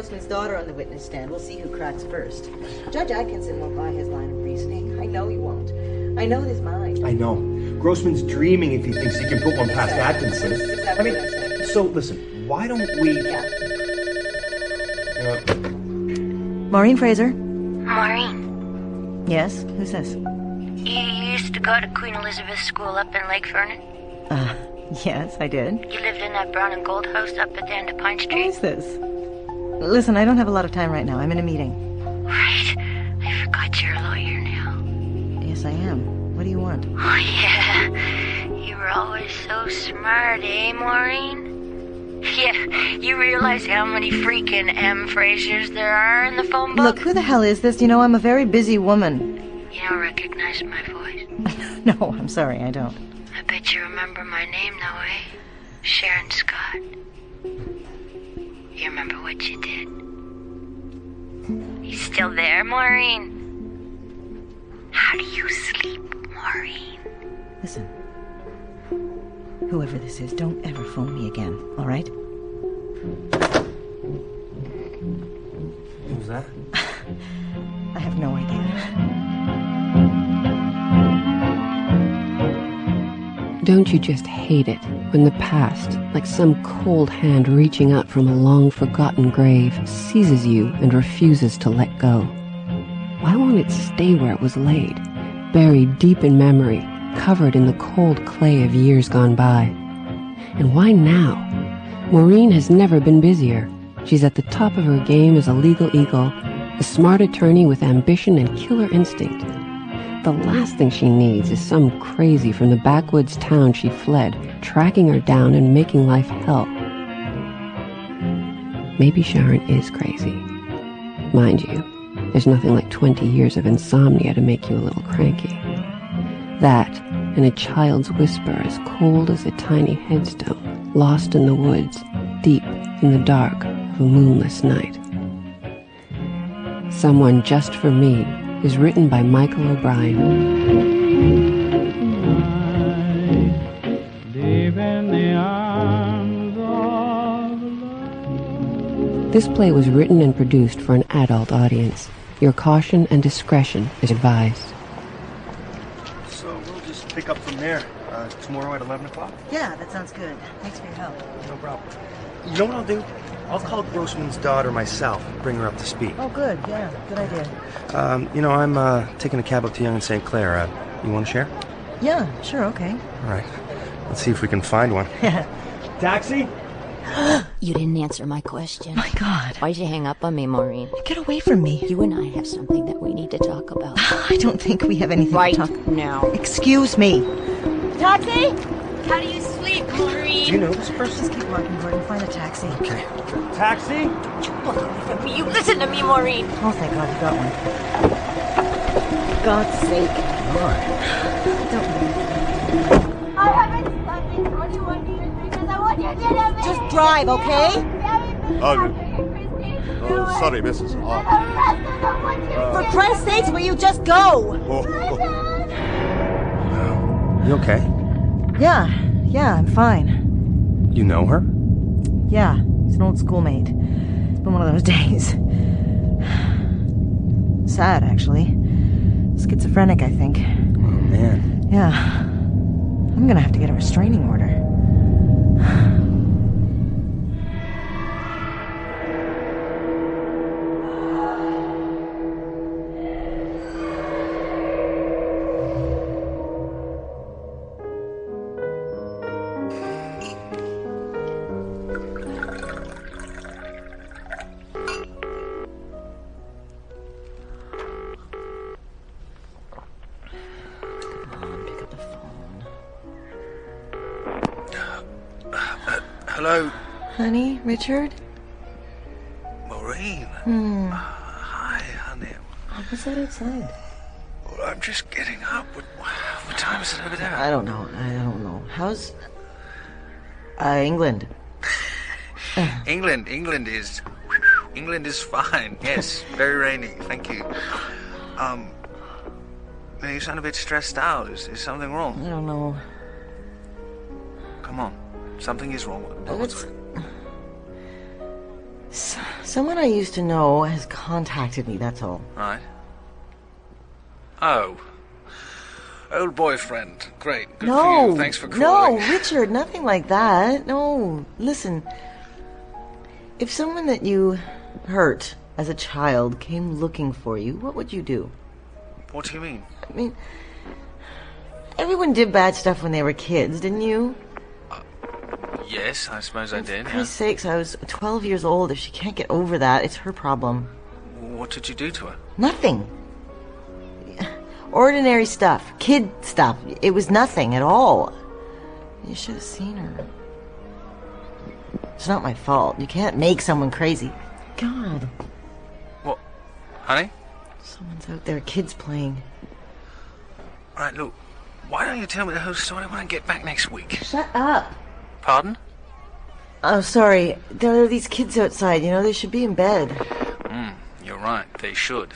Grossman's daughter on the witness stand. We'll see who cracks first. Judge Atkinson won't buy his line of reasoning. I know he won't. I know his mind. I know. Grossman's dreaming if he thinks he can put one past Atkinson. I mean, so listen, why don't we. Uh, Maureen Fraser. Maureen, Yes? Who's this? you used to go to Queen Elizabeth School up in Lake Vernon. Uh, yes, I did. You lived in that brown and gold house up at the end of Pine Street. is this? Listen, I don't have a lot of time right now. I'm in a meeting. Right. I forgot you're a lawyer now. Yes, I am. What do you want? Oh, yeah. You were always so smart, eh, Maureen? Yeah, you realize how many freaking M. Frasers there are in the phone book? Look, who the hell is this? You know, I'm a very busy woman. You don't recognize my voice. No, I'm sorry, I don't. I bet you remember my name, though, eh? Sharon Scott. You remember what you did? You still there, Maureen? How do you sleep, Maureen? Listen. Whoever this is, don't ever phone me again, all right? who's that? I have no idea. Don't you just hate it when the past, like some cold hand reaching up from a long forgotten grave, seizes you and refuses to let go? Why won't it stay where it was laid, buried deep in memory, covered in the cold clay of years gone by? And why now? Maureen has never been busier. She's at the top of her game as a legal eagle, a smart attorney with ambition and killer instinct. The last thing she needs is some crazy from the backwoods town she fled, tracking her down and making life hell. Maybe Sharon is crazy. Mind you, there's nothing like 20 years of insomnia to make you a little cranky. That, and a child's whisper as cold as a tiny headstone, lost in the woods, deep in the dark of a moonless night. Someone Just for Me is written by Michael O'Brien. This play was written and produced for an adult audience. Your caution and discretion is advised. So we'll just pick up from there uh, tomorrow at 11 o'clock? Yeah, that sounds good. Thanks for your help. No problem. You know what I'll do? I'll call Grossman's daughter myself, bring her up to speed. Oh, good. Yeah, good idea. Um, you know, I'm uh, taking a cab up to Yonge and St. Clair. Uh, you want to share? Yeah, sure, okay. All right. Let's see if we can find one. Taxi? You didn't answer my question. My God. Why'd you hang up on me, Maureen? Get away from me. You and I have something that we need to talk about. I don't think we have anything Right to talk now. Excuse me. Taxi? How do you sleep, Maureen? Do you know this person? Just keep walking, Gordon. Find a taxi. Okay. Taxi? Look away from me. You listen to me, Maureen. Oh, thank God you got one. God's sake. All right. Don't leave. I haven't slept in 21 years because I want you to live Just drive, okay? Oh, oh, sorry, Mrs. Oh, For Christ's sakes, will you just go? oh, oh. You okay? Yeah, yeah, I'm fine. You know her? Yeah, he's an old schoolmate. It's been one of those days. Sad, actually. Schizophrenic, I think. Oh, man. Yeah. I'm gonna have to get a restraining order. Richard? Maureen. Hmm. Hi, honey. What's that outside? Well, I'm just getting up. What, what time is it over there? I don't know. I don't know. How's. Uh, England? England. England is. England is fine. Yes, very rainy. Thank you. Um, you sound a bit stressed out. Is, is something wrong? I don't know. Come on. Something is wrong. What's... S- Someone I used to know has contacted me, that's all. Right. Oh. Old boyfriend. Great. Good no! for you. Thanks for calling. No, Richard, nothing like that. No. Listen. If someone that you hurt as a child came looking for you, what would you do? What do you mean? I mean, everyone did bad stuff when they were kids, didn't you? Yes, I suppose I did. For Yeah. Christ's sakes, I was 12 years old. If she can't get over that, it's her problem. What did you do to her? Nothing. Ordinary stuff. Kid stuff. It was nothing at all. You should have seen her. It's not my fault. You can't make someone crazy. God. What? Honey? Someone's out there, kids playing. All right, look. Why don't you tell me the whole story when I get back next week? Shut up. Pardon? Oh, sorry. There are these kids outside, you know, they should be in bed. Mm, you're right, they should.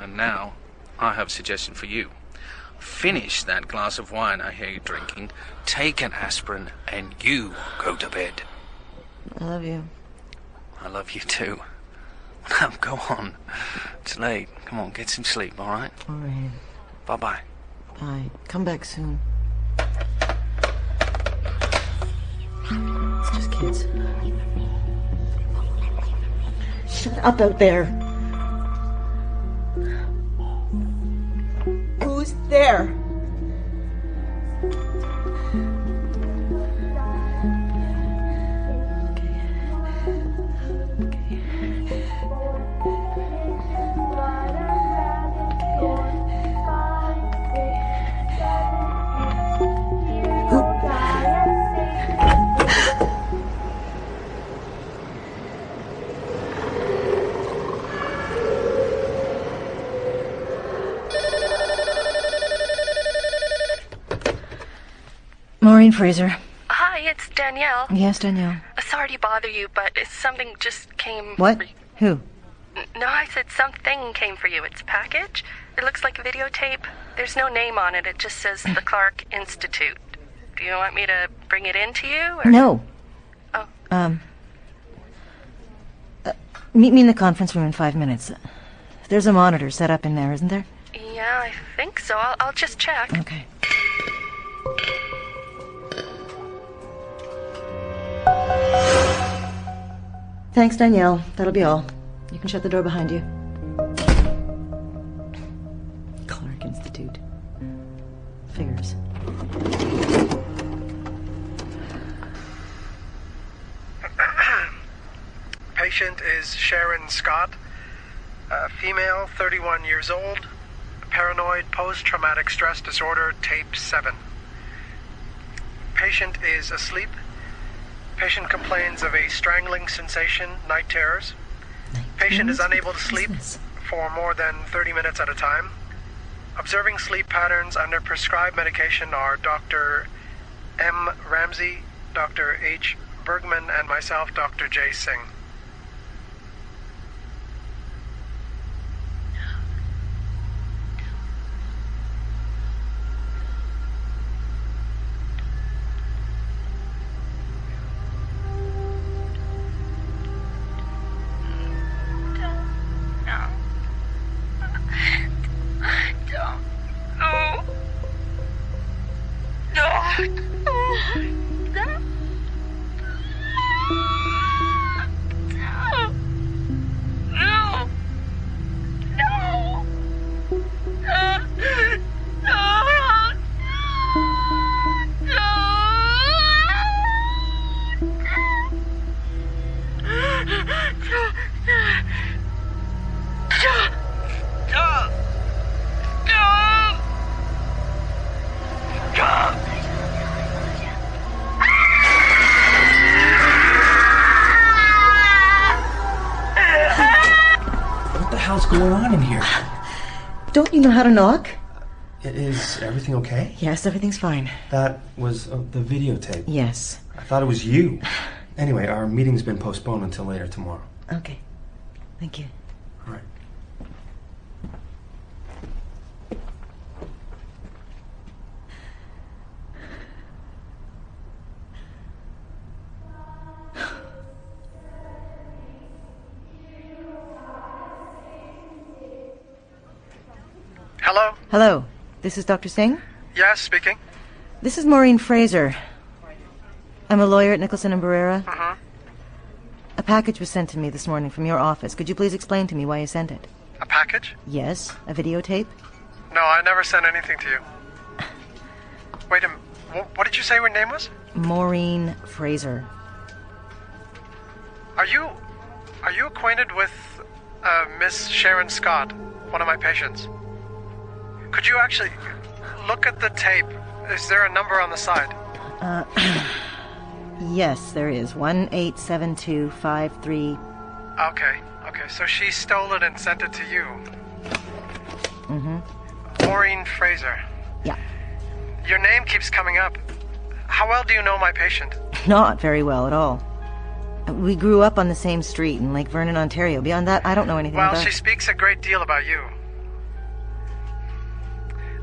And now, I have a suggestion for you. Finish that glass of wine I hear you drinking, take an aspirin, and you go to bed. I love you. I love you too. Now, go on. It's late. Come on, get some sleep, alright? All right. Bye bye. Bye. Come back soon. Just kids. Shut up out there. Who's there? Maureen Fraser. Hi, it's Danielle. Yes, Danielle. Sorry to bother you, but something just came. What? Who? No, I said something came for you. It's a package. It looks like a videotape. There's no name on it. It just says the Clarke Institute. Do you want me to bring it in to you? Or... No. Oh. Um. uh, meet me in the conference room in five minutes. There's a monitor set up in there, isn't there? Yeah, I think so. I'll, I'll just check. Okay. Thanks, Danielle. That'll be all. You can shut the door behind you. Clarke Institute. Figures. Patient is Sharon Scott, female, 31 years old, paranoid post traumatic stress disorder, tape 7. Patient is asleep. Patient complains of a strangling sensation, night terrors. Patient is unable to sleep for more than 30 minutes at a time. Observing sleep patterns under prescribed medication are Dr. M. Ramsey, Dr. H. Bergman, and myself, Dr. J. Singh. How to knock? Is everything okay? Yes, everything's fine. That was uh, the videotape. Yes. I thought it was you. Anyway, our meeting's been postponed until later tomorrow. Okay. Thank you. Hello? Hello. This is Dr. Singh? Yes, speaking. This is Maureen Fraser. I'm a lawyer at Nicholson and Barrera. Uh-huh. A package was sent to me this morning from your office. Could you please explain to me why you sent it? A package? Yes, a videotape? No, I never sent anything to you. Wait a minute. What did you say your name was? Maureen Fraser. Are you are you acquainted with uh, Miss Sharon Scott, one of my patients? Could you actually look at the tape? Is there a number on the side? Uh, yes, there is. 187253. Okay, okay. So she stole it and sent it to you. Mm-hmm. Maureen Fraser. Yeah. Your name keeps coming up. How well do you know my patient? Not very well at all. We grew up on the same street in Lake Vernon, Ontario. Beyond that, I don't know anything Well, about she speaks a great deal about you.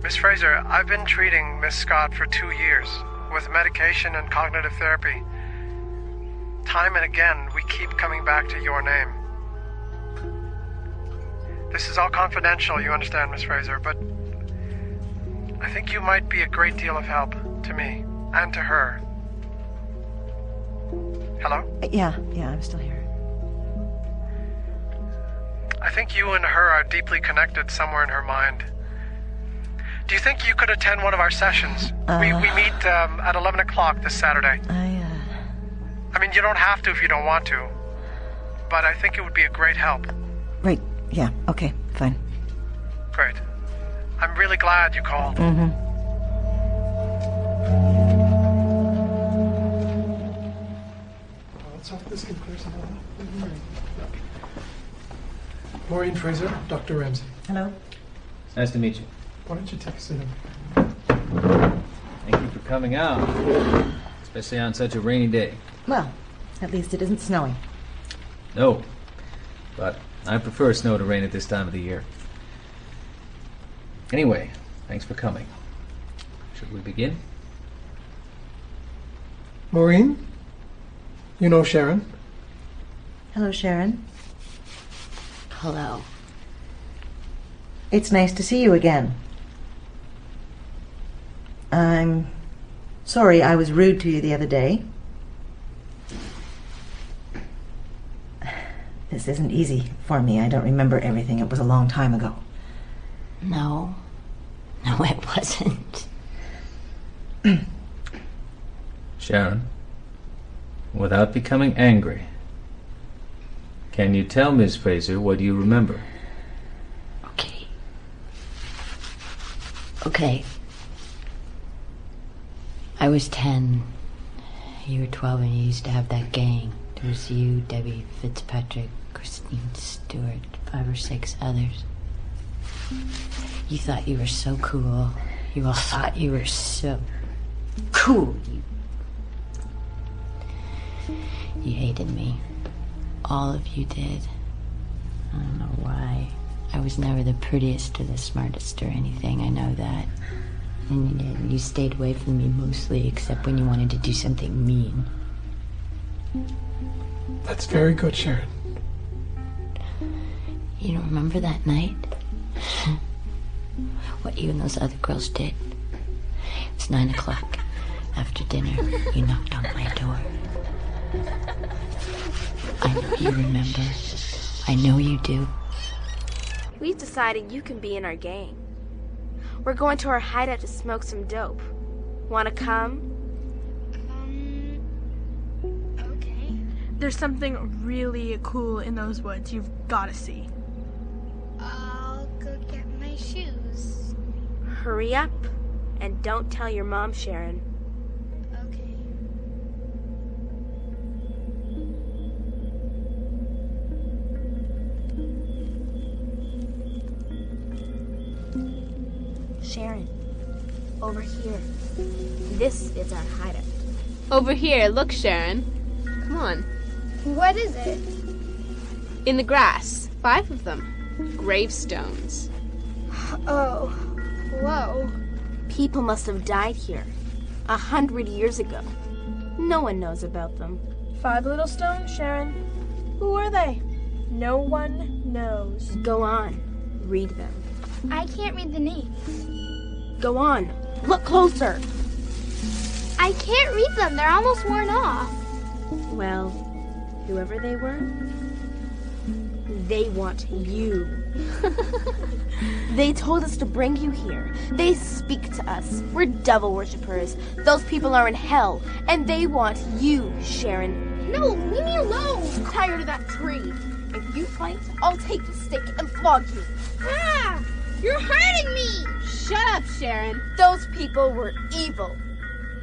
Miss Fraser, I've been treating Miss Scott for two years with medication and cognitive therapy. Time and again, we keep coming back to your name. This is all confidential, you understand, Miss Fraser, but I think you might be a great deal of help to me and to her. Hello? Uh, yeah, yeah, I'm still here. I think you and her are deeply connected somewhere in her mind. Do you think you could attend one of our sessions? we, we meet um, at 11 o'clock this Saturday. I, uh... I mean, you don't have to if you don't want to, but I think it would be a great help. Right, yeah, okay, fine. Great. I'm really glad you called. Mm-hmm. Let's hope this can clear Maureen Fraser, Dr. Ramsey. Hello. Nice to meet you. Why don't you take a seat? Thank you for coming out, especially on such a rainy day. Well, at least it isn't snowing. No, but I prefer snow to rain at this time of the year. Anyway, thanks for coming. Should we begin? Maureen? You know Sharon? Hello, Sharon. Hello. It's nice to see you again. I'm sorry I was rude to you the other day. This isn't easy for me. I don't remember everything. It was a long time ago. No. No, it wasn't. Sharon, without becoming angry, can you tell Miss Fraser what you remember? Okay. Okay. I was 10. You were 12 and you used to have that gang. There was you, Debbie Fitzpatrick, Christine Stewart, five or six others. You thought you were so cool. You all thought you were so cool. You, you hated me. All of you did. I don't know why. I was never the prettiest or the smartest or anything. I know that. And you, you stayed away from me mostly, except when you wanted to do something mean. That's very good, Sharon. You don't remember that night? what you and those other girls did? It was nine o'clock. After dinner, you knocked on my door. I know you remember. I know you do. We've decided you can be in our gang. We're going to our hideout to smoke some dope. Wanna come? Um, okay. There's something really cool in those woods you've got to see. I'll go get my shoes. Hurry up and don't tell your mom, Sharon. Over here. This is our hideout. Over here, look, Sharon. Come on. What is it? In the grass. Five of them. Gravestones. Oh, whoa. People must have died here. A hundred years ago. No one knows about them. Five little stones, Sharon. Who are they? No one knows. Go on. Read them. I can't read the names. Go on. Look closer. I can't read them. They're almost worn off. Well, whoever they were, they want you. they told us to bring you here. They speak to us. We're devil worshippers. Those people are in hell, and they want you, Sharon. No, leave me alone. I'm tired of that tree. If you fight, I'll take the stick and flog you. Ah! You're hurting me! Shut up, Sharon. Those people were evil.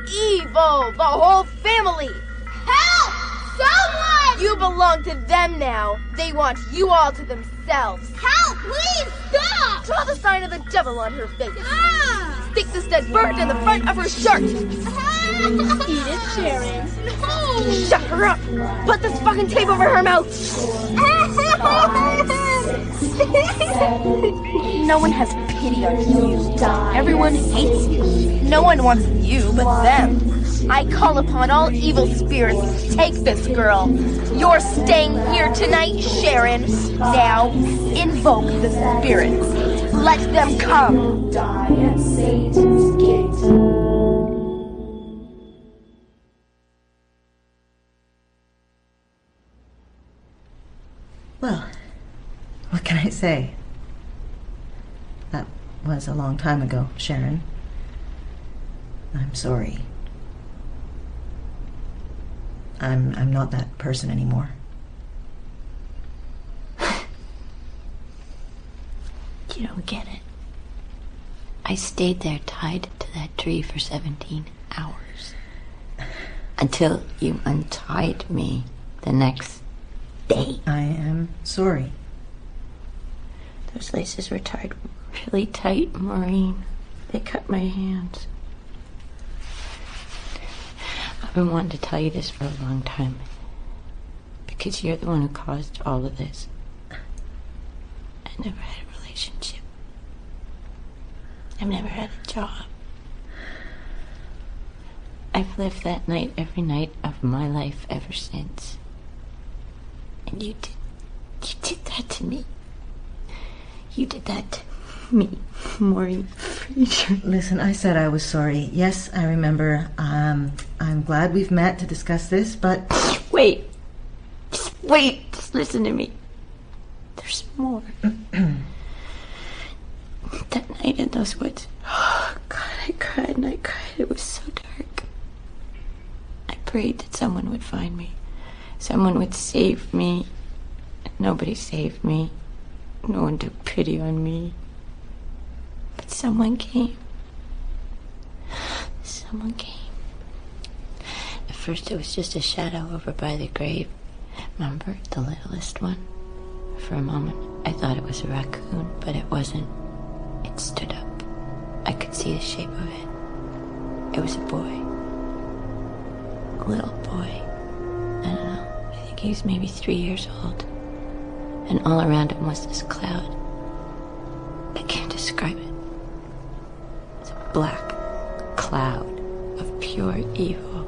Evil! The whole family! Help! Someone! You belong to them now. They want you all to themselves. Help! Please stop! Draw the sign of the devil on her face. Ah! Stick this dead bird in the front of her shirt. Eat it, Sharon. No! Shut her up! Put this fucking tape over her mouth! no one has pity on you. Everyone hates you. No one wants you but them. I call upon all evil spirits to take this girl. You're staying here tonight, Sharon. Now, invoke the spirits. Let them come. Die at Satan's gate. Say? That was a long time ago, Sharon. I'm sorry. I'm I'm not that person anymore. You don't get it. I stayed there tied to that tree for 17 hours. Until you untied me the next day. I am sorry. Those laces were tied really tight, Maureen. They cut my hands. I've been wanting to tell you this for a long time. Because you're the one who caused all of this. I never had a relationship. I've never had a job. I've lived that night every night of my life ever since. And you did you did that to me. You did that to me, Maureen Fraser. Listen, I said I was sorry. Yes, I remember. Um, I'm glad we've met to discuss this, but Wait. Just wait. Just listen to me. There's more. that night in those woods. Oh, God, I cried and I cried. It was so dark. I prayed that someone would find me. Someone would save me. Nobody saved me. No one took pity on me. But someone came. Someone came. At first, it was just a shadow over by the grave. Remember the littlest one? For a moment, I thought it was a raccoon, but it wasn't. It stood up. I could see the shape of it. It was a boy. A little boy. I don't know. I think he was maybe three years old. And all around him was this cloud. I can't describe it. It's a black cloud of pure evil.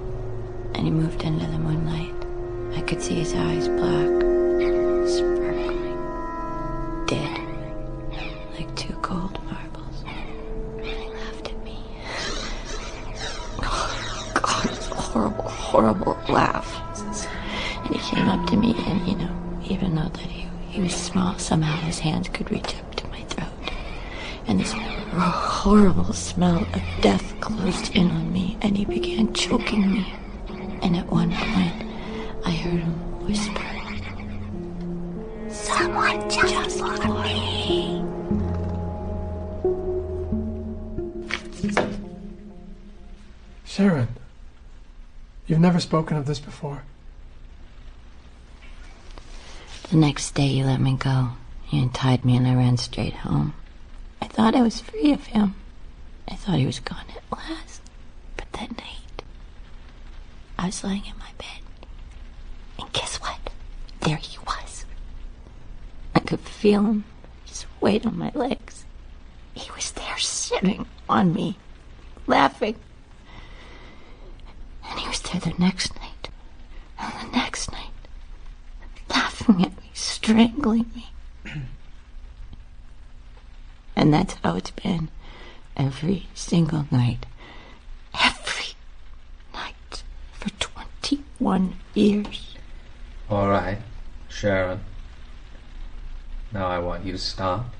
And he moved into the moonlight. I could see his eyes black, sparkling, dead, like two cold marbles. And he laughed at me. Oh, God, it was a horrible, horrible laugh. And he came up to me, and you know, even though that he, he was small, somehow his hands could reach up to my throat. And this horrible smell of death closed in on me, and he began choking me. And at one point, I heard him whisper, Someone just like me. Sharon, you've never spoken of this before. The next day, you let me go. You untied me, and I ran straight home. I thought I was free of him. I thought he was gone at last. But that night, I was lying in my bed. And guess what? There he was. I could feel him, his weight on my legs. He was there sitting on me, laughing. And he was there the next night, and the next night, laughing at me, strangling me. and that's how it's been every single night. Every night for 21 years. All right, Sharon. Now I want you to stop.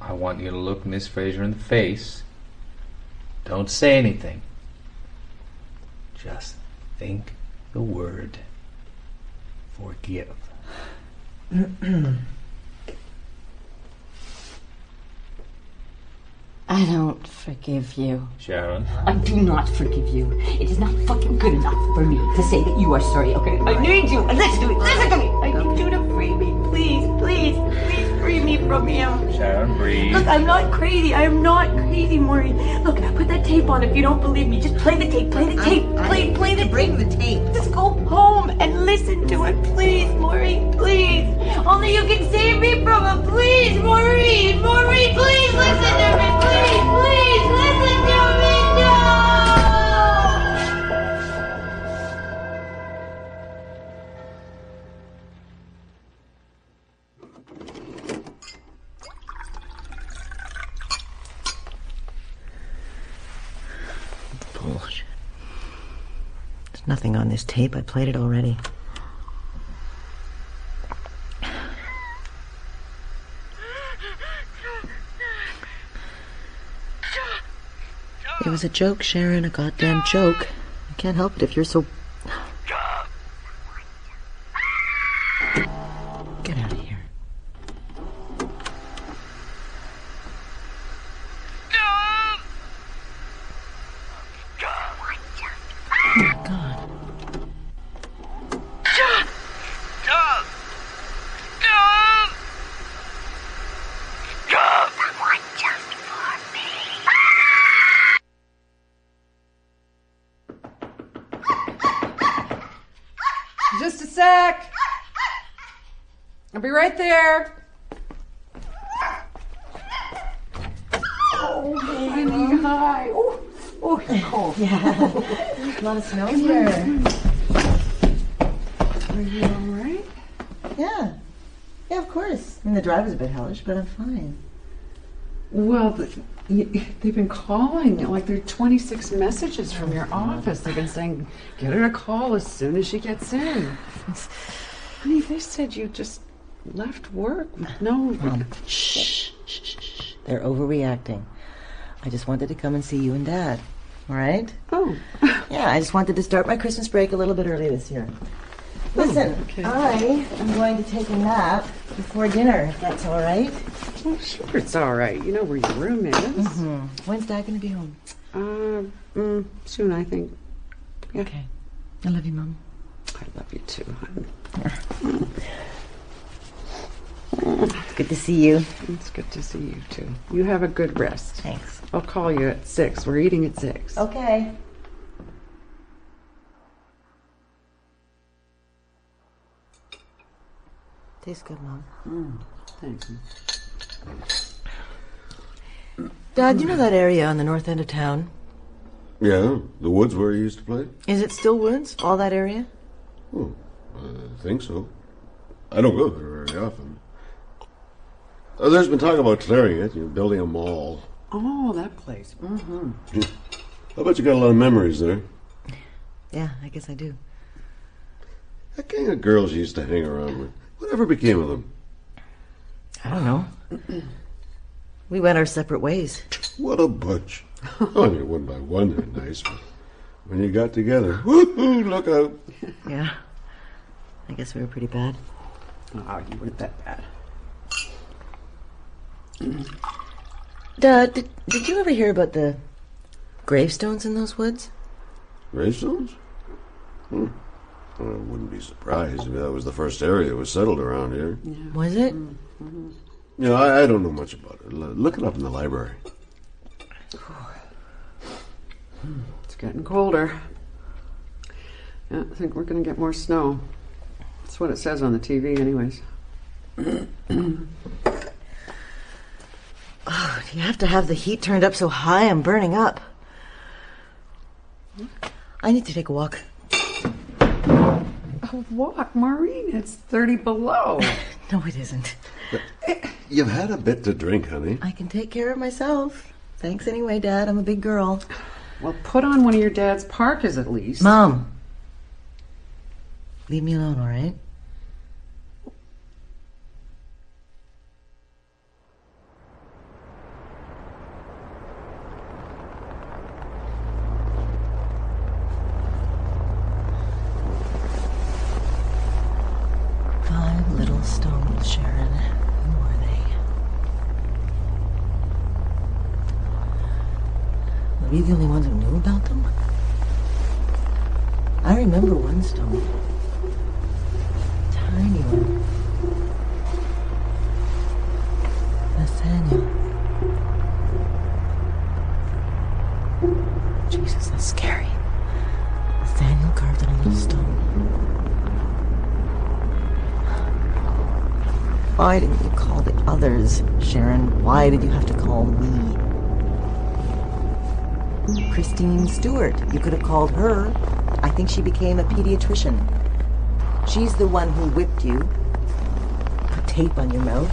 I want you to look Miss Fraser in the face. Don't say anything. Just think the word forgive. I don't forgive you. Sharon. I do not forgive you. It is not fucking good enough for me to say that you are sorry, okay? I need you. Listen to me. Listen to me. I need you to free me. Please, please, please free me from him. Sharon, breathe. Look, I'm not crazy. I am not crazy, Maureen. Look, put that tape on if you don't believe me. Just play the tape. Play the tape. Play, play the Bring the tape. Just go home and listen to it, please, Maureen, please. Only you can save me from him, please, Maureen, Maureen, please listen to me, please, please listen this tape. I played it already. It was a joke, Sharon, a goddamn joke. I can't help it if you're so. Get out of here. Oh my god. Just a sec. I'll be right there. Oh, honey, hi. Oh, oh, you're cold. Yeah. a lot of snow here. Are you all right? Yeah. Yeah, of course. I mean, the drive was a bit hellish, but I'm fine. Well, the, y- they've been calling. Like, there are 26 messages from your office. They've been saying, get her a call as soon as she gets in. Honey, they said you just left work no. Shh, shh, shh. They're overreacting. I just wanted to come and see you and Dad. All right? Oh. Yeah, I just wanted to start my Christmas break a little bit early this year. Listen, okay. I am going to take a nap before dinner, if that's all right. Well, sure, it's all right. You know where your room is. Mm-hmm. When's Dad going to be home? Uh, mm, soon, I think. Yeah. Okay. I love you, Mom. I love you too, hon. Good to see you. It's good to see you too. You have a good rest. Thanks. I'll call you at six. We're eating at six. Okay. Tastes good, Mom. Mm, you. Dad, you know that area on the north end of town? Yeah, the woods where he used to play? Is it still woods? All that area? Oh, I think so. I don't go there very often. Uh, there's been talk about clearing it, you know, building a mall. Oh, that place. Mm-hmm. I bet you got a lot of memories there. Yeah, I guess I do. That gang of girls you used to hang around with. Whatever became of them? I don't know. We went our separate ways. What a bunch. I mean, one by one they're nice, but when you got together, woohoo, look out. Yeah. I guess we were pretty bad. Oh, you weren't that bad. Dad, did, did you ever hear about the gravestones in those woods? Gravestones? Hmm. Well, I wouldn't be surprised if that was the first area that was settled around here. Was it? You know, I, I don't know much about it. L- Look it up in the library. It's getting colder. Yeah, I think we're going to get more snow. That's what it says on the TV, anyways. Do you have to have the heat turned up so high I'm burning up? I need to take a walk. A walk, Maureen. It's 30 below. no, it isn't. You've had a bit to drink, honey. I can take care of myself. Thanks anyway, Dad. I'm a big girl. Well, put on one of your dad's parkas at least. Mom. Leave me alone, all right? Christine Stewart. You could have called her. I think she became a pediatrician. She's the one who whipped you, put tape on your mouth.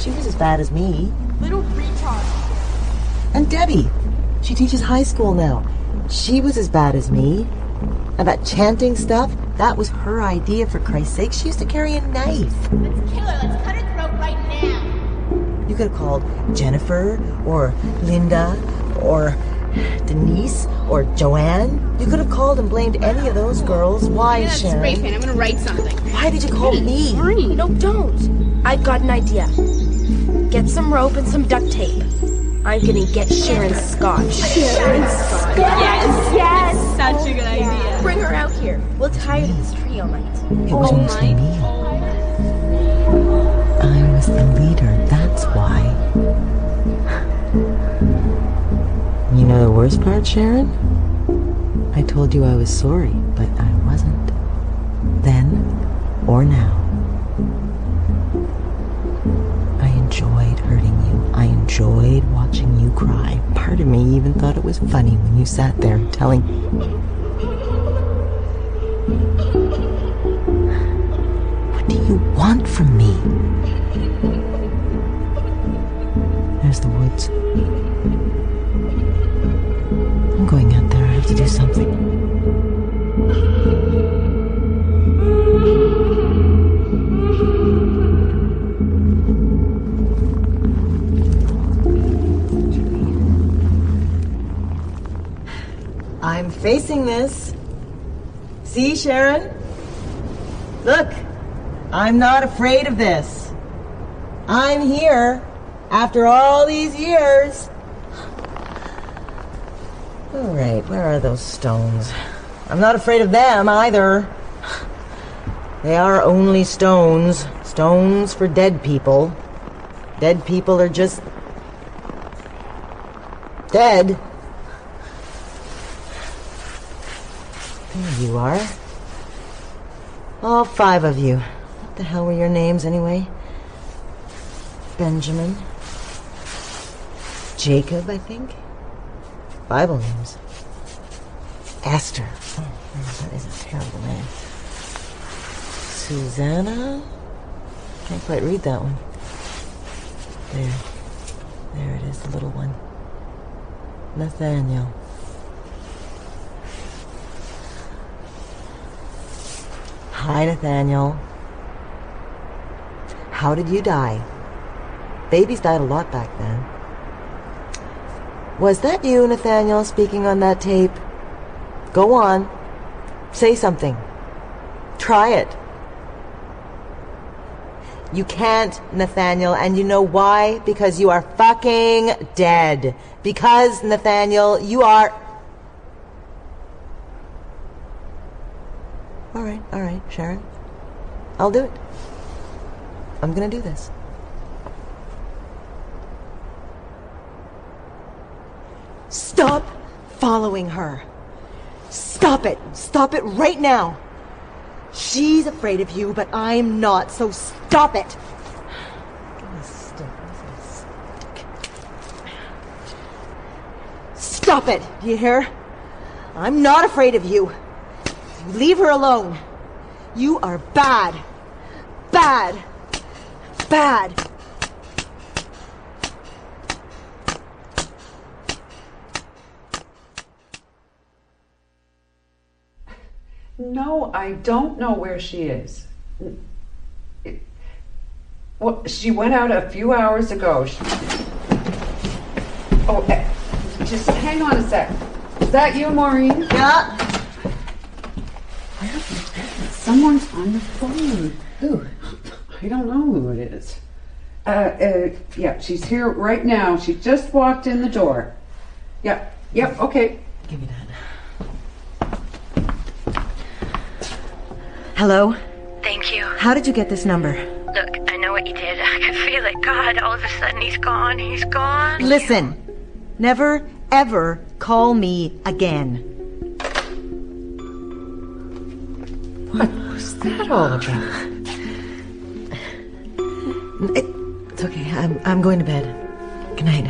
She was as bad as me. Little retard. And Debbie. She teaches high school now. She was as bad as me. And that chanting stuff, that was her idea, for Christ's sake. She used to carry a knife. Let's kill her. Let's cut her throat right now. You could have called Jennifer or Linda or Denise or Joanne. You could have called and blamed any of those girls. Why, Get that spray Sharon? paint. I'm gonna write something. Why did you call me? No, don't. I've got an idea. Get some rope and some duct tape. I'm gonna get Sharon Scott. Sharon Scott. Yes. Yes. Such a good idea. Bring her out here. We'll tie her to this tree all night. It was oh mostly me. I was the leader, the worst part, Sharon? I told you I was sorry, but I wasn't. Then or now. I enjoyed hurting you. I enjoyed watching you cry. Part of me even thought it was funny when you sat there telling What do you want from me? There's the woods. I'm this. See, Sharon? Look, I'm not afraid of this. I'm here after all these years. All right, where are those stones? I'm not afraid of them either. They are only stones. Stones for dead people. Dead people are just. dead. You are. All five of you. What the hell were your names anyway? Benjamin. Jacob, I think. Bible names. Esther. Oh, that is a terrible name. Susanna? Can't quite read that one. There. There it is, the little one. Nathaniel. Hi, Nathaniel. How did you die? Babies died a lot back then. Was that you, Nathaniel, speaking on that tape? Go on. Say something. Try it. You can't, Nathaniel, and you know why? Because you are fucking dead. Because, Nathaniel, you are. All right, all right, Sharon. I'll do it. I'm gonna do this. Stop following her. Stop it. Stop it right now. She's afraid of you, but I'm not, so stop it. Stop it. You hear? I'm not afraid of you. Leave her alone. You are bad. Bad. Bad. No, I don't know where she is. It- well, she went out a few hours ago. She- oh, eh, just hang on a sec. Is that you, Maureen? Yeah. Someone's on the phone. Who? I don't know who it is. Uh, uh, yeah, she's here right now. She just walked in the door. Yep, yep, okay. Give me that. Hello? Thank you. How did you get this number? Look, I know what you did. I could feel it. God, all of a sudden he's gone. He's gone. Listen. Never, ever call me again. What was that all about? It's okay. I'm, I'm going to bed. Good night.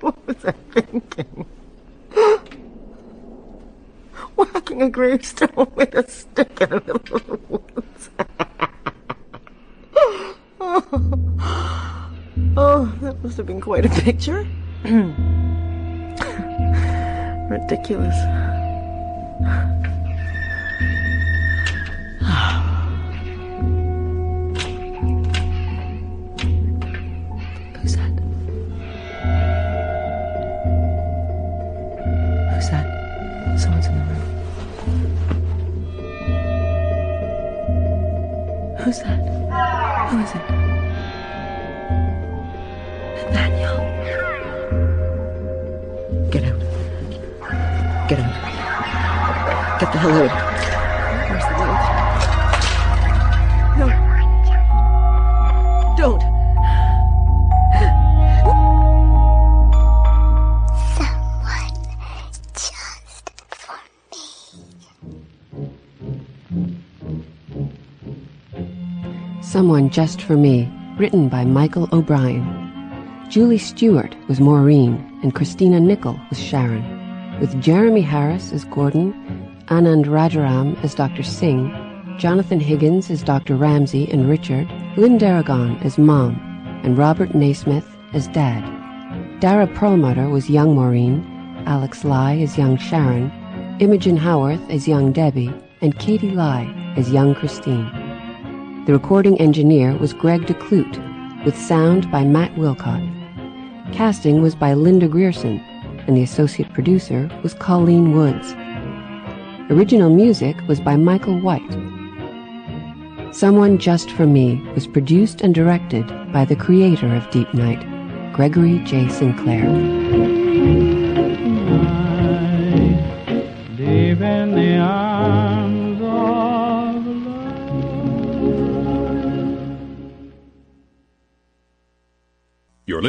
What was I thinking? Whacking a gravestone with a stick middle of the woods. oh, that must have been quite a picture. Ridiculous. Just for Me, written by Michael O'Brien. Julie Stewart was Maureen, and Christina Nickel was Sharon, with Jeremy Harris as Gordon, Anand Rajaram as Dr. Singh, Jonathan Higgins as Dr. Ramsey and Richard, Lynn Darragon as Mom, and Robert Naismith as Dad. Dara Perlmutter was young Maureen, Alex Lai as young Sharon, Imogen Howarth as young Debbie, and Katie Lai as young Christine. The recording engineer was Greg DeClute, with sound by Matt Wilcott. Casting was by Linda Grierson, and the associate producer was Colleen Woods. Original music was by Michael White. Someone Just for Me was produced and directed by the creator of Deep Night, Gregory J. Sinclair.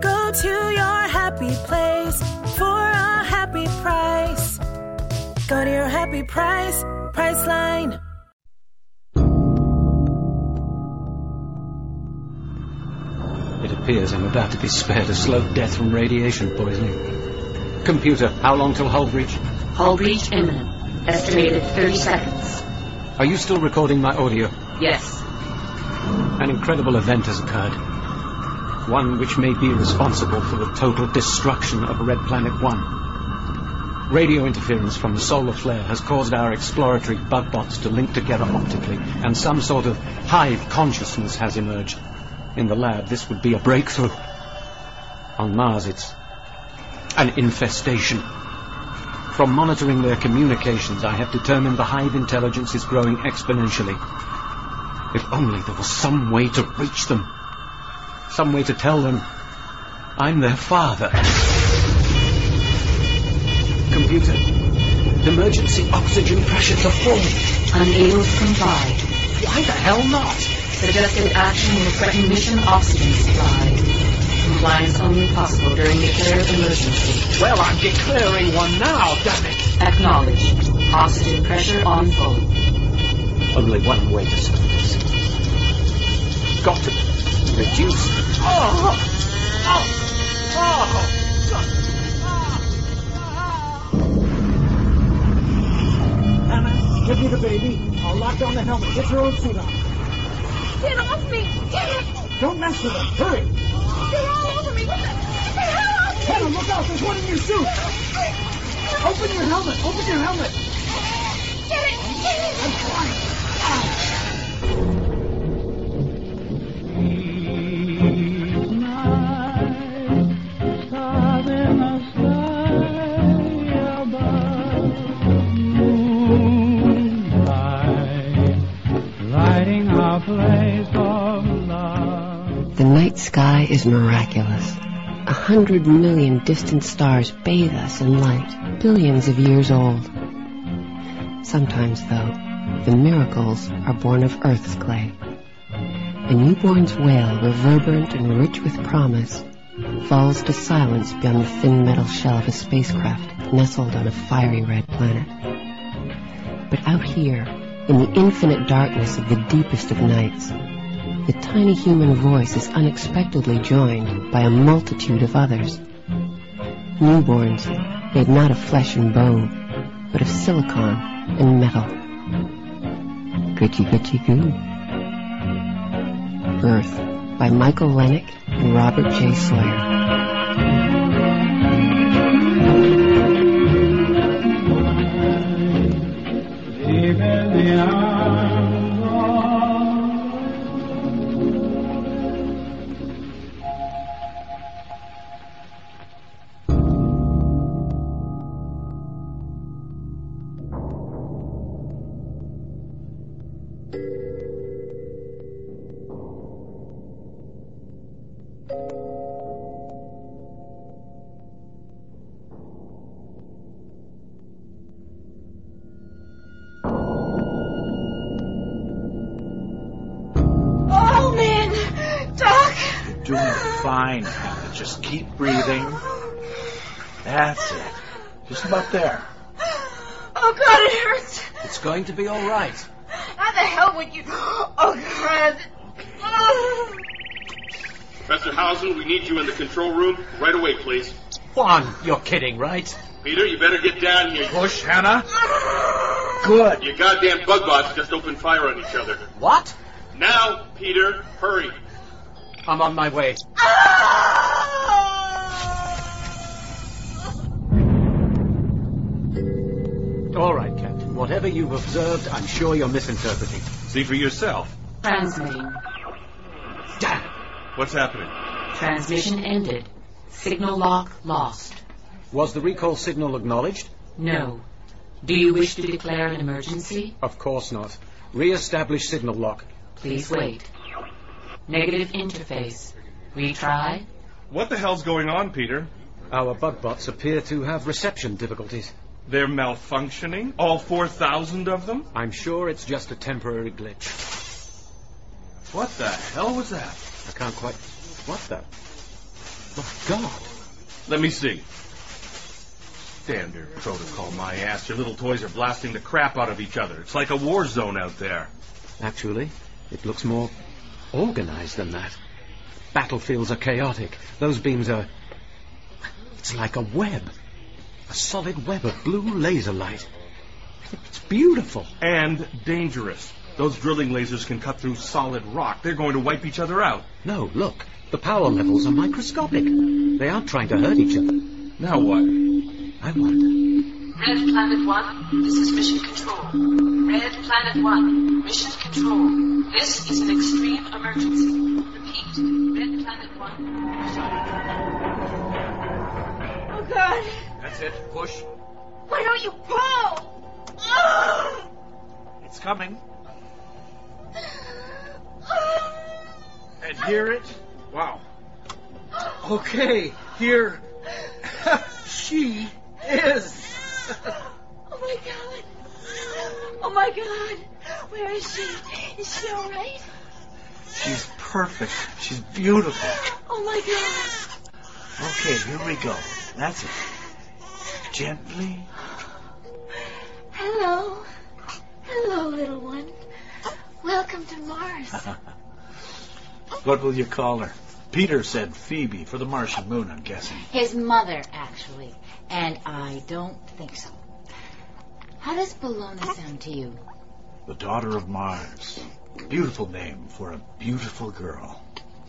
Go to your happy place for a happy price. Go to your happy price, Priceline. It appears I'm about to be spared a slow death from radiation poisoning. Computer, how long till hull breach? Hull breach imminent. Estimated 30 seconds. Are you still recording my audio? Yes. An incredible event has occurred. One which may be responsible for the total destruction of Red Planet 1. Radio interference from the solar flare has caused our exploratory bug bots to link together optically, and some sort of hive consciousness has emerged. In the lab, this would be a breakthrough. On Mars, it's an infestation. From monitoring their communications, I have determined the hive intelligence is growing exponentially. If only there was some way to reach them. Some way to tell them I'm their father. Computer, emergency oxygen pressure to full. Unable to comply. Why the hell not? Suggested action will threaten mission oxygen supply. Compliance only possible during declared emergency. Well, I'm declaring one now, damn it! Acknowledged. Oxygen pressure on full. Only one way to stop this. Got to reduce. Oh! Oh! Oh! Hannah, give me the baby. I'll lock down the helmet. Get your own suit on. Get off me! Get it! Don't mess with them. Hurry! They're all over me! What the? Get out! Hannah, look out! There's one in your suit! Open your helmet! Open your helmet! Get it! Get it! I'm trying. Lighting ah. Night sky is miraculous. A hundred million distant stars bathe us in light, billions of years old. Sometimes, though, the miracles are born of Earth's clay. A newborn's wail, reverberant and rich with promise, falls to silence beyond the thin metal shell of a spacecraft nestled on a fiery red planet. But out here, in the infinite darkness of the deepest of nights, the tiny human voice is unexpectedly joined by a multitude of others. Newborns made not of flesh and bone, but of silicon and metal. Gritchy Gritchy Goo. Birth by Michael Lennick and Robert J. Sawyer. In the Just keep breathing. That's it. Just about there. Oh, God, it hurts! It's going to be all right. How the hell would you... Oh, God! Professor Hausen, we need you in the control room right away, please. Juan, you're kidding, right? Peter, you better get down here. Push, Hannah. Good. You goddamn bug bots just opened fire on each other. What? Now, Peter, hurry. I'm on my way. Ah! Whatever you've observed, I'm sure you're misinterpreting. See for yourself. Transmitting. Damn. What's happening? Transmission ended. Signal lock lost. Was the recall signal acknowledged? No. Do you wish to declare an emergency? Of course not. Re-establish signal lock. Please wait. Negative interface. Retry. What the hell's going on, Peter? Our bug bots appear to have reception difficulties. They're malfunctioning? All 4,000 of them? I'm sure it's just a temporary glitch. What the hell was that? I can't quite. What the? My God. Let me see. Standard protocol, my ass. Your little toys are blasting the crap out of each other. It's like a war zone out there. Actually, it looks more organized than that. Battlefields are chaotic. Those beams are. It's like a web. A solid web of blue laser light. It's beautiful. And dangerous. Those drilling lasers can cut through solid rock. They're going to wipe each other out. No, look. The power levels are microscopic. They aren't trying to hurt each other. Now what? I wonder. Red Planet One, this is Mission Control. Red Planet One, Mission Control. This is an extreme emergency. Repeat, Red Planet One. Oh, God. That's it. Push. Why don't you pull? It's coming. And hear it? Wow. Okay, here she is. Oh my god. Oh my god. Where is she? Is she alright? She's perfect. She's beautiful. Oh my god. Okay, here we go. That's it. Gently. Hello. Hello, little one. Welcome to Mars. What will you call her? Peter said Phoebe for the Martian moon, I'm guessing. His mother, actually. And I don't think so. How does Bellona sound to you? The daughter of Mars. Beautiful name for a beautiful girl.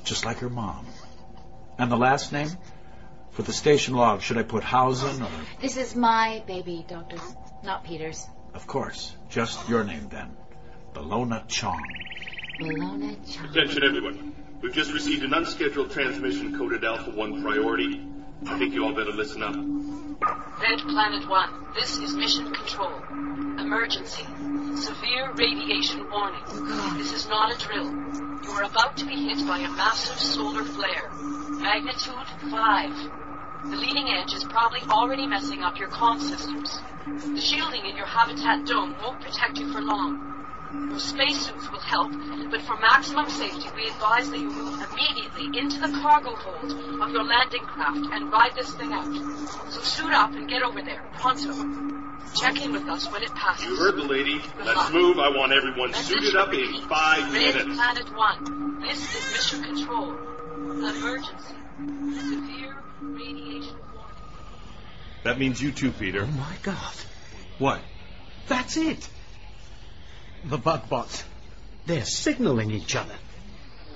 Just like her mom. And the last name? For the station log, should I put Hausen or... This is my baby, Doctor, not Peter's. Of course. Just your name then. Bellona Chong. Bellona Chong. Attention everyone. We've just received an unscheduled transmission coded Alpha 1 priority. I think you all better listen up. Red Planet One, this is Mission Control. Emergency. Severe radiation warning. Oh, this is not a drill. You are about to be hit by a massive solar flare. Magnitude 5. The leading edge is probably already messing up your comm systems. The shielding in your habitat dome won't protect you for long. Your spacesuits will help, but for maximum safety, we advise that you move immediately into the cargo hold of your landing craft and ride this thing out. So suit up and get over there, pronto. Check in with us when it passes. You heard the lady. Let's move. I want everyone suited up in five Red minutes. Planet One, this is Mission Control. Emergency. Severe radiation warning. That means you too, Peter. Oh my god. What? That's it. The bug bots. They're signaling each other.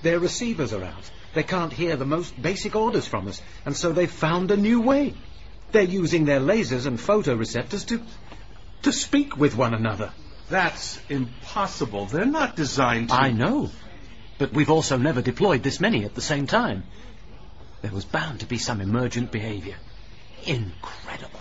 Their receivers are out. They can't hear the most basic orders from us, and so they've found a new way. They're using their lasers and photoreceptors to to speak with one another. That's impossible. They're not designed to. I know. But we've also never deployed this many at the same time. There was bound to be some emergent behavior. Incredible.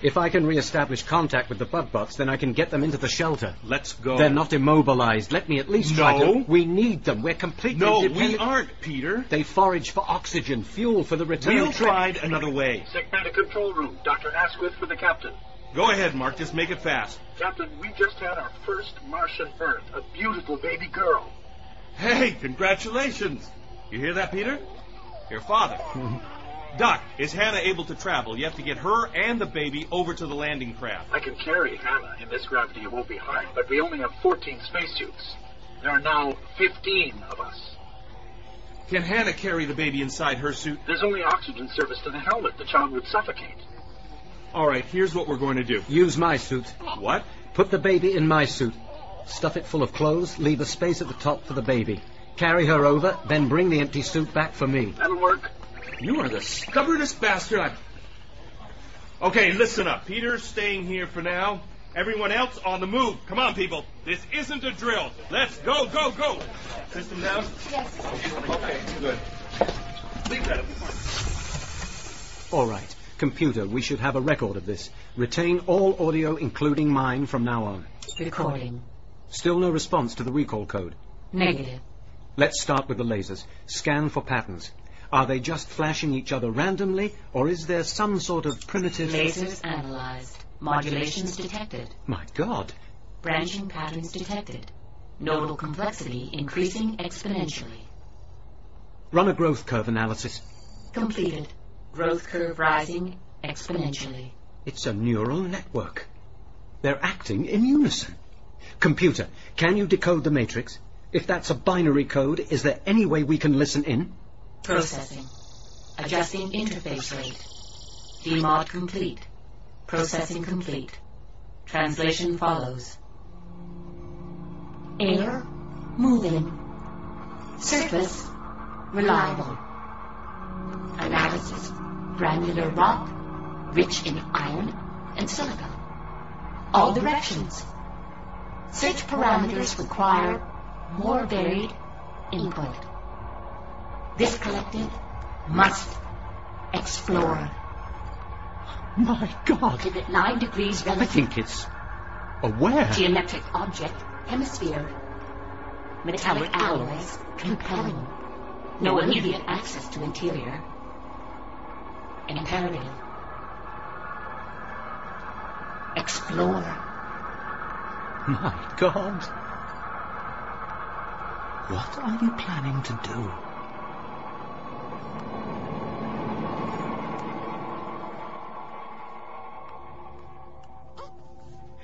If I can re-establish contact with the bug bots, then I can get them into the shelter. Let's go. They're not immobilized. Let me at least try No. to... We need them. We're completely No, we aren't, Peter. They forage for oxygen, fuel for the return We'll trip. try another way. Segmented control room. Dr. Asquith for the captain. Go ahead, Mark. Just make it fast. Captain, we just had our first Martian Earth, a beautiful baby girl. Hey, congratulations. You hear that, Peter? Your father. Doc, is Hannah able to travel? You have to get her and the baby over to the landing craft. I can carry Hannah. In this gravity, it won't be hard, but we only have 14 spacesuits. There are now 15 of us. Can Hannah carry the baby inside her suit? There's only oxygen service to the helmet. The child would suffocate. All right, here's what we're going to do. Use my suit. What? Put the baby in my suit. Stuff it full of clothes, leave a space at the top for the baby. Carry her over, then bring the empty suit back for me. That'll work. You are the stubbornest bastard I've... Okay, listen up. Peter's staying here for now. Everyone else on the move. Come on, people. This isn't a drill. Let's go, go, go. System down? Yes. Okay, good. Leave that. All right. Computer, we should have a record of this. Retain all audio, including mine, from now on. Recording. Still no response to the recall code. Negative. Let's start with the lasers. Scan for patterns. Are they just flashing each other randomly, or is there some sort of primitive... Lasers analyzed. Modulations detected. My God. Branching patterns detected. Nodal complexity increasing exponentially. Run a growth curve analysis. Completed. Growth curve rising exponentially. It's a neural network. They're acting in unison. Computer, can you decode the matrix? If that's a binary code, is there any way we can listen in? Processing. Adjusting interface rate. Demod complete. Processing complete. Translation follows. Air, moving. Surface, reliable. Analysis, granular rock, rich in iron and silica. All directions. Search parameters require more varied input. This collective must explore. My God! Pivot 9 degrees I think it's. Aware. Geometric object, hemisphere. Metallic alloys, compelling. No immediate access to interior. Imperative. Explore. My God. What are you planning to do?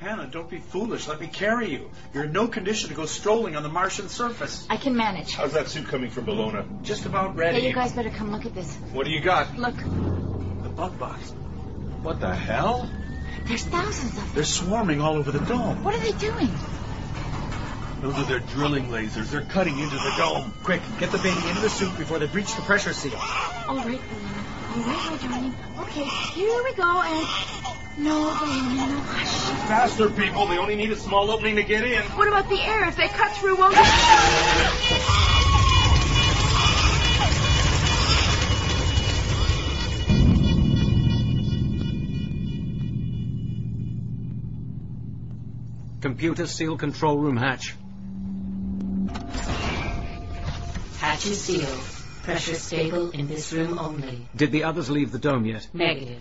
Hannah, don't be foolish. Let me carry you. You're in no condition to go strolling on the Martian surface. I can manage. How's that suit coming from Bellona? Just about ready. Hey, you guys better come look at this. What do you got? Look, The bug bots. What the hell? there's thousands of them. They're swarming all over the dome. What are they doing? Those are their drilling lasers. They're cutting into the dome. Quick, get the baby into the suit before they breach the pressure seal. All right, Bellona. All right, my darling. Okay, here we go, and... No, Bellona, no, hush. Faster, people. They only need a small opening to get in. What about the air? If they cut through, won't it... Computer seal control room hatch. Hatch is sealed. Pressure stable in this room only. Did the others leave the dome yet? Negative.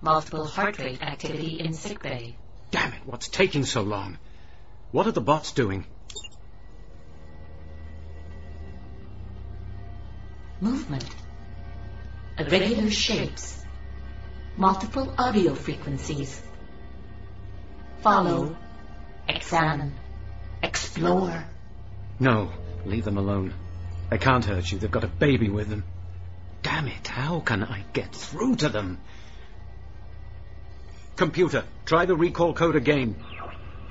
Multiple heart rate activity in sickbay. Damn it, what's taking so long? What are the bots doing? Movement. Irregular shapes. Multiple audio frequencies. Follow. Examine. Explore. No, leave them alone. They can't hurt you. They've got a baby with them. Damn it, how can I get through to them? Computer, try the recall code again.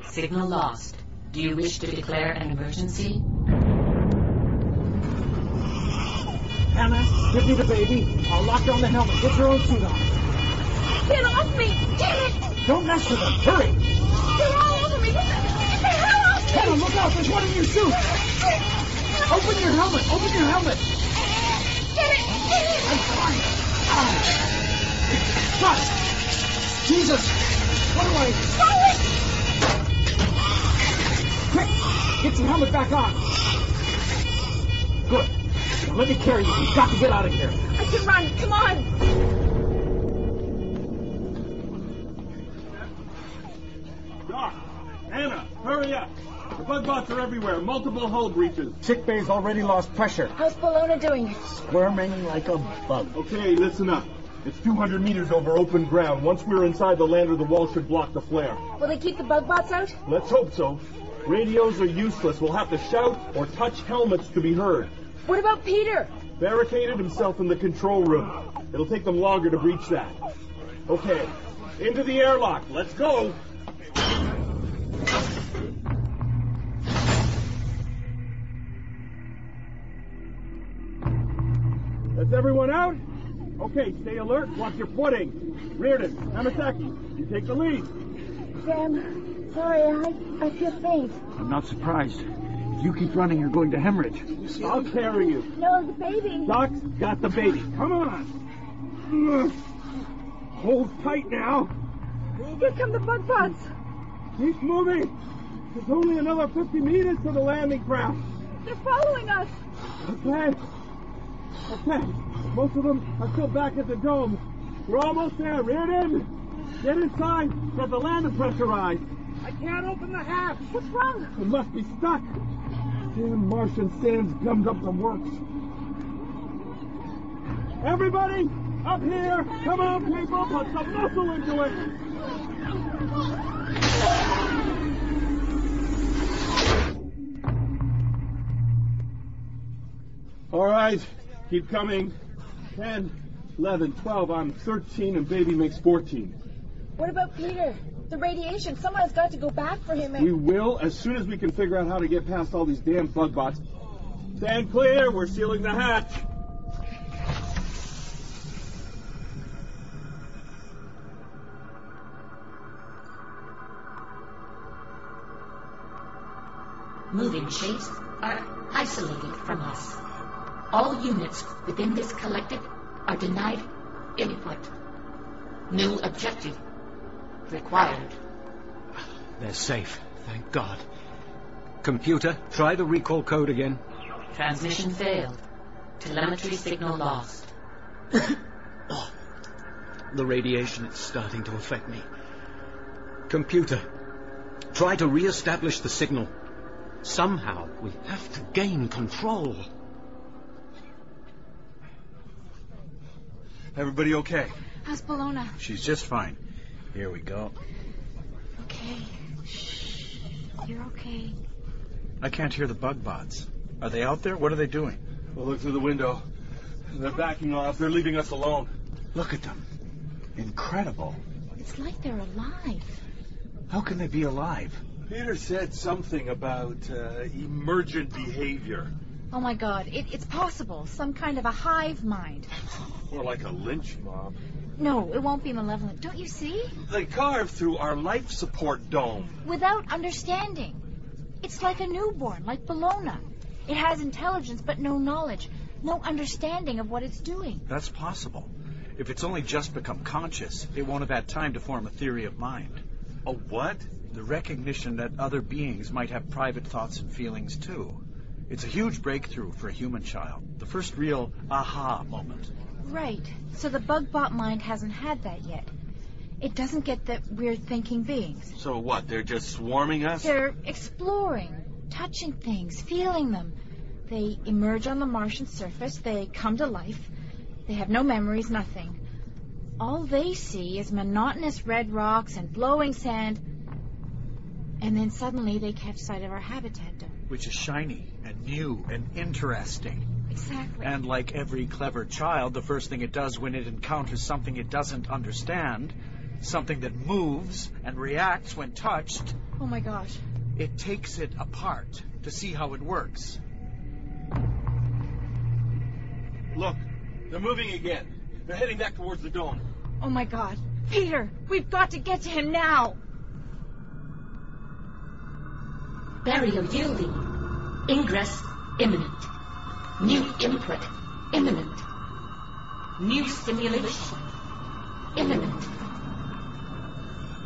Signal lost. Do you wish to declare an emergency? Hannah, give me the baby. I'll lock down the helmet. Get your own suit on. Get off me! Damn it! Don't mess with them. Hurry! They're all over me! Get the, get the hell off me! Hannah, look out! There's one in your suit! Open your helmet! Open your helmet! Get it! Get it! I'm fine. Ah. Shut! Jesus! What do I... Quick! Get your helmet back on! Good. Now let me carry you. We've got to get out of here. I can run. Come on. Doc, Hannah, hurry up. The bug bots are everywhere. Multiple hull breaches. Sick bay's already lost pressure. How's Bellona doing? Squirming like a bug. Okay, listen up. It's 200 meters over open ground. Once we're inside the lander, the wall should block the flare. Will they keep the bug bots out? Let's hope so. Radios are useless. We'll have to shout or touch helmets to be heard. What about Peter? Barricaded himself in the control room. It'll take them longer to breach that. Okay, into the airlock. Let's go. That's everyone out? Okay, stay alert. Watch your footing. Reardon, Hamasaki, you take the lead. Sam, sorry, I, I feel faint. I'm not surprised. If you keep running, you're going to hemorrhage. I'll carry you. No, the baby. Doc's got the baby. Come on. Hold tight now. Here come the bug bots. Keep moving. There's only another 50 meters to the landing craft. They're following us. Okay. Okay. Most of them are still back at the dome. We're almost there. Reardon, get inside. Get the landing pressurized. I can't open the hatch. What's wrong? It must be stuck. Damn Martian sands gummed up the works. Everybody, up here! Come on, people! Put some muscle into it! All right, keep coming. 10, 11, 12, I'm 13, and baby makes 14. What about Peter? The radiation. Someone has got to go back for him. And... We will as soon as we can figure out how to get past all these damn bug bots. Stand clear. We're sealing the hatch. Moving shapes are isolated from us. All units within this collective are denied input. New objective required. They're safe, thank God. Computer, try the recall code again. Transmission failed. Telemetry signal lost. oh, the radiation is starting to affect me. Computer, try to re-establish the signal. Somehow, we have to gain control. Everybody okay? How's Bellona? She's just fine. Here we go. Okay. Shh. You're okay. I can't hear the bug bots. Are they out there? What are they doing? We'll look through the window. They're backing off. They're leaving us alone. Look at them. Incredible. It's like they're alive. How can they be alive? Peter said something about uh, emergent behavior. Oh my god, it, it's possible. Some kind of a hive mind. Or like a lynch mob. No, it won't be malevolent. Don't you see? They carved through our life support dome. Without understanding. It's like a newborn, like Bellona. It has intelligence but no knowledge, no understanding of what it's doing. That's possible. If it's only just become conscious, it won't have had time to form a theory of mind. A what? The recognition that other beings might have private thoughts and feelings too. It's a huge breakthrough for a human child. The first real aha moment. Right. So the bug bot mind hasn't had that yet. It doesn't get that we're thinking beings. So what? They're just swarming us? They're exploring, touching things, feeling them. They emerge on the Martian surface, they come to life. They have no memories, nothing. All they see is monotonous red rocks and blowing sand. And then suddenly they catch sight of our habitat dome. Which is shiny and new and interesting. Exactly. And like every clever child, the first thing it does when it encounters something it doesn't understand, something that moves and reacts when touched. Oh my gosh. It takes it apart to see how it works. Look, they're moving again. They're heading back towards the dome. Oh my god. Peter, we've got to get to him now. Barrier yielding. Ingress imminent. New input imminent. New stimulation imminent.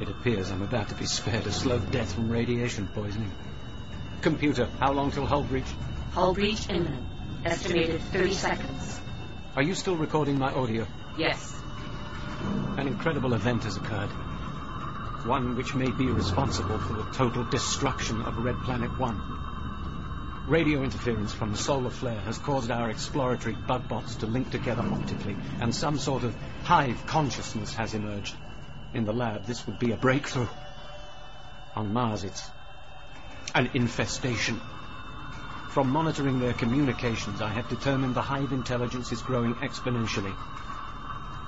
It appears I'm about to be spared a slow death from radiation poisoning. Computer, how long till hull breach? Hull breach imminent. Estimated 30 seconds. Are you still recording my audio? Yes. An incredible event has occurred. One which may be responsible for the total destruction of Red Planet 1. Radio interference from the solar flare has caused our exploratory bug bots to link together optically, and some sort of hive consciousness has emerged. In the lab, this would be a breakthrough. On Mars, it's an infestation. From monitoring their communications, I have determined the hive intelligence is growing exponentially.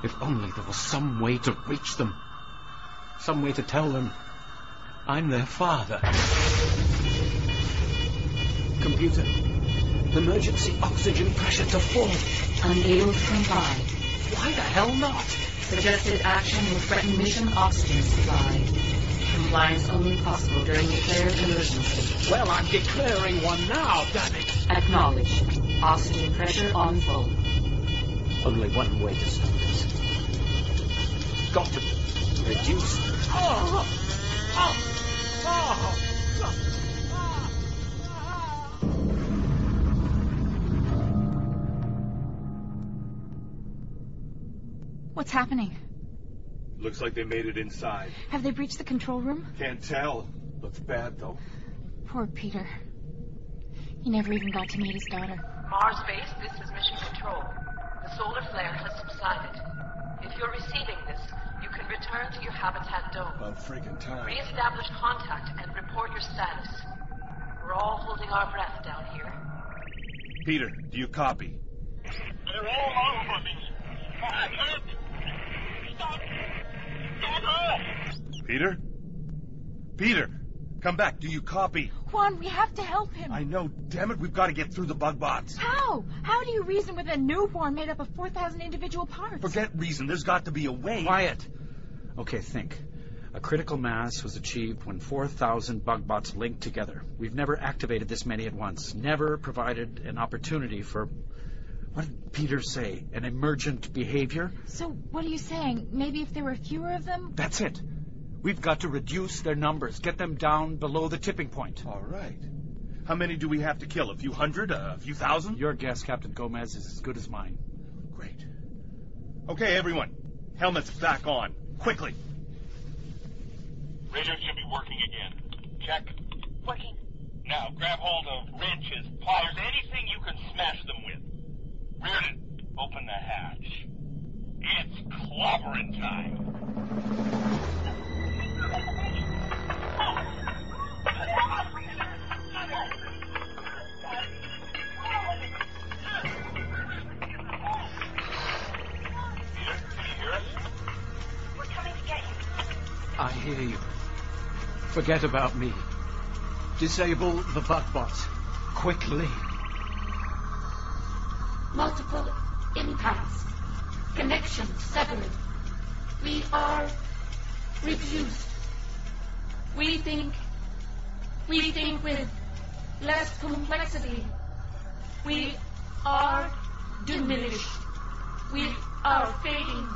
If only there was some way to reach them. Some way to tell them I'm their father. Computer, emergency oxygen pressure to full. Unable to comply. Why the hell not? Suggested action will threaten mission oxygen supply. Compliance only possible during declared emergency. Well, I'm declaring one now, damn it! Acknowledged. Oxygen pressure on full. Only one way to stop this. Got to reduce. Oh! Oh! Oh! What's happening? Looks like they made it inside. Have they breached the control room? Can't tell. Looks bad, though. Poor Peter. He never even got to meet his daughter. Mars base, this is mission control. The solar flare has subsided. If you're receiving this, you can return to your habitat dome. About freaking time. Re-establish contact and report your status. We're all holding our breath down here. Peter, do you copy? They're all over me. I can't. Stop. Stop her. Peter? Peter! Come back. Do you copy? Juan, we have to help him. I know. Damn it, we've got to get through the bug bots. How? How do you reason with a newborn made up of 4,000 individual parts? Forget reason. There's got to be a way. Quiet. Okay, think. A critical mass was achieved when 4,000 bug bots linked together. We've never activated this many at once. Never provided an opportunity for. What did Peter say? An emergent behavior? So, what are you saying? Maybe if there were fewer of them? That's it. We've got to reduce their numbers, get them down below the tipping point. All right. How many do we have to kill? A few hundred? A few thousand? Your guess, Captain Gomez, is as good as mine. Great. Okay, everyone. Helmets back on. Quickly. Radio should be working again. Check. Working. Now, grab hold of wrenches, pliers, anything you can smash them with. Reardon, open the hatch. It's clobbering time. I hear you. Forget about me. Disable the bug bots. Quickly. Multiple impacts. connections severed. We are reduced. We think. We think with less complexity. We are diminished. We are fading.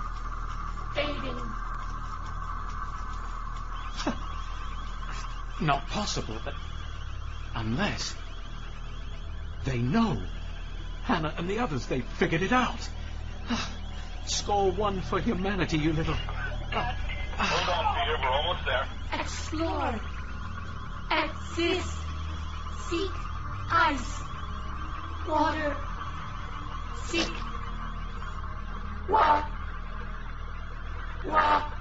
Fading. Not possible. Unless they know. Hannah and the others, they figured it out. Ah, score one for humanity, you little. Ah, ah. Hold on, Peter. We're almost there. Explore. Exist. Seek ice. Water. Seek. Walk. Walk.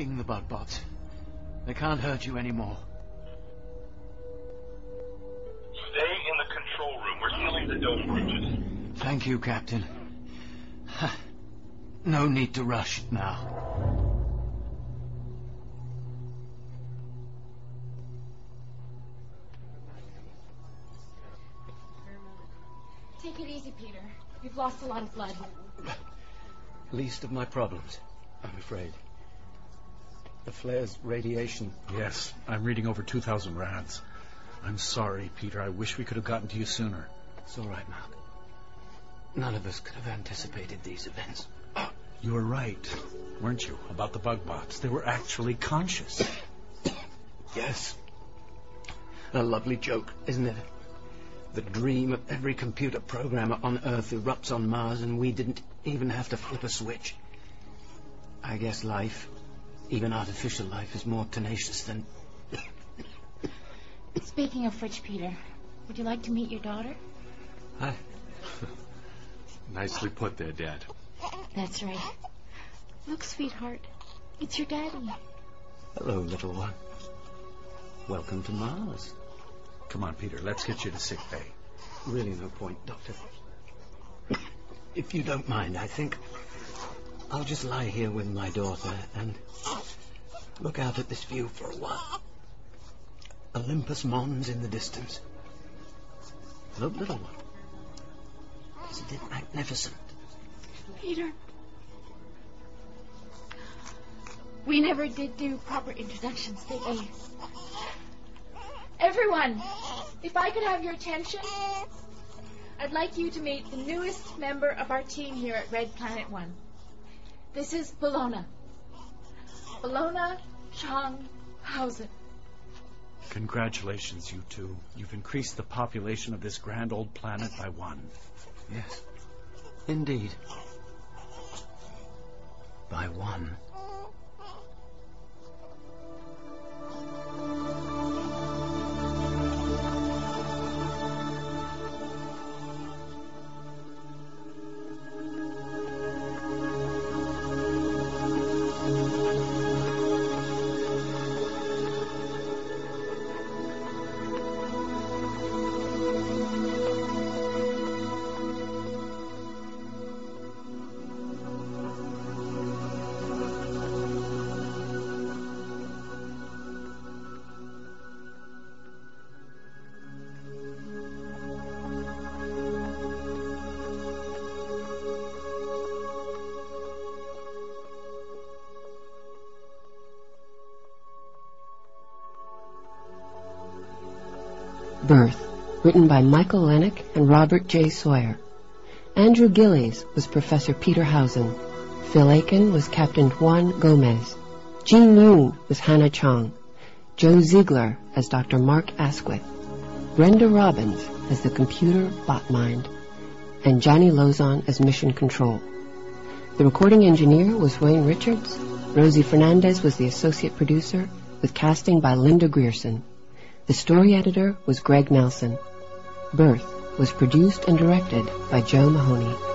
Stop attacking the bug bots. They can't hurt you anymore. Stay in the control room. We're sealing the dome bridges. Thank you, Captain. No need to rush now. Take it easy, Peter. You've lost a lot of blood. Least of my problems, I'm afraid. The flare's radiation. Yes, I'm reading over 2,000 rads. I'm sorry, Peter. I wish we could have gotten to you sooner. It's all right, Mark. None of us could have anticipated these events. You were right, weren't you, about the bug bots? They were actually conscious. Yes. A lovely joke, isn't it? The dream of every computer programmer on Earth erupts on Mars, and we didn't even have to flip a switch. I guess life, even artificial life, is more tenacious than. Speaking of which, Peter, would you like to meet your daughter? Hi. Nicely put there, Dad. That's right. Look, sweetheart, it's your daddy. Hello, little one. Welcome to Mars. Come on, Peter. Let's get you to sick bay. Really, no point, Doctor. If you don't mind, I think I'll just lie here with my daughter and look out at this view for a while. Olympus Mons in the distance. Look, little one. Isn't it magnificent? Peter. We never did do proper introductions, did we? Everyone, if I could have your attention, I'd like you to meet the newest member of our team here at Red Planet One. This is Bellona. Bellona Chong Hausen. Congratulations, you two. You've increased the population of this grand old planet by one. Yes. Indeed. By one. Written by Michael Lennick and Robert J. Sawyer. Andrew Gillies was Professor Peter Hausen. Phil Akin was Captain Juan Gomez. Jean Yoon was Hannah Chong. Joe Ziegler as Dr. Mark Asquith. Brenda Robbins as the computer bot mind. And Johnny Lozon as Mission Control. The recording engineer was Wayne Richards. Rosie Fernandez was the associate producer, with casting by Linda Grierson. The story editor was Greg Nelson. Birth was produced and directed by Joe Mahoney.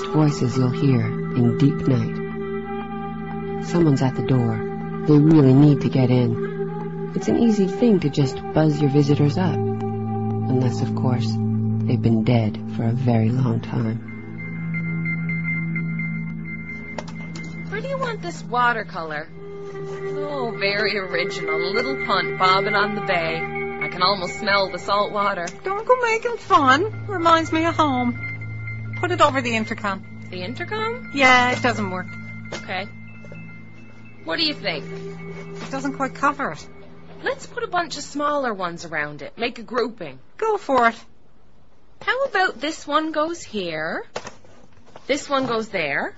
Next voices you'll hear in deep night. Someone's at the door. They really need to get in. It's an easy thing to just buzz your visitors up. Unless, of course, they've been dead for a very long time. Where do you want this watercolor? Oh, very original. Little punt bobbing on the bay. I can almost smell the salt water. Don't go making fun. Reminds me of home. Put it over the intercom. The intercom? Yeah, it doesn't work. Okay. What do you think? It doesn't quite cover it. Let's put a bunch of smaller ones around it. Make a grouping. Go for it. How about this one goes here? This one goes there.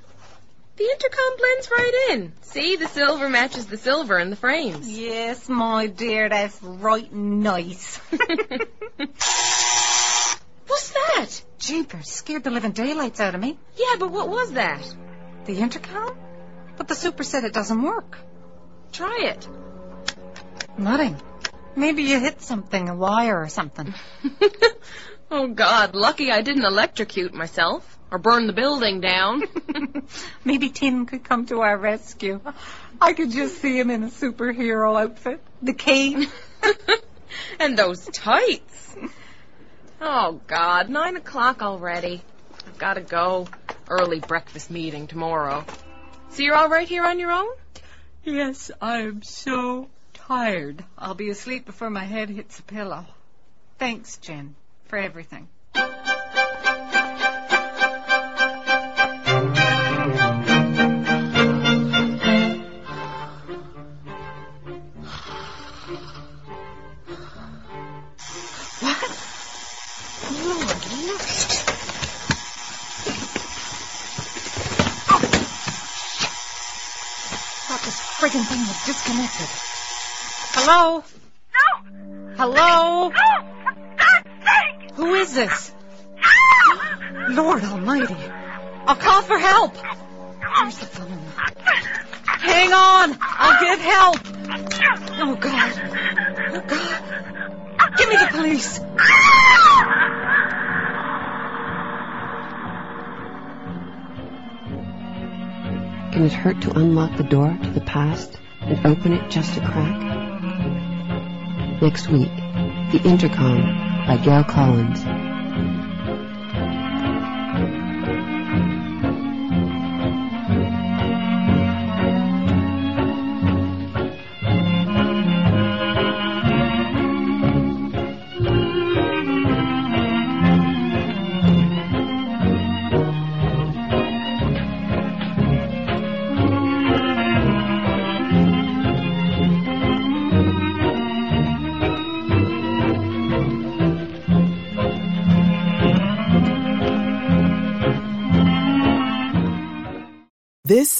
The intercom blends right in. See, the silver matches the silver in the frames. Yes, my dear, that's right nice. What's that? Jeepers, scared the living daylights out of me. Yeah, but what was that? The intercom? But the super said it doesn't work. Try it. Nothing. Maybe you hit something, a wire or something. oh, God, lucky I didn't electrocute myself or burn the building down. Maybe Tim could come to our rescue. I could just see him in a superhero outfit. The cape. and those tights. Oh, God, nine o'clock already. I've got to go. Early breakfast meeting tomorrow. So you're all right here on your own? Yes, I'm so tired. I'll be asleep before my head hits the pillow. Thanks, Jen, for everything. Friggin' thing was disconnected. Hello? No! Hello? No! God's sake! Who is this? Ah! Lord Almighty. I'll call for help. Where's the phone? Hang on. I'll get help. Oh, God. Oh, God. Give me the police. Ah! Can it hurt to unlock the door to the past and open it just a crack? Next week, The Intercom by Gail Collins.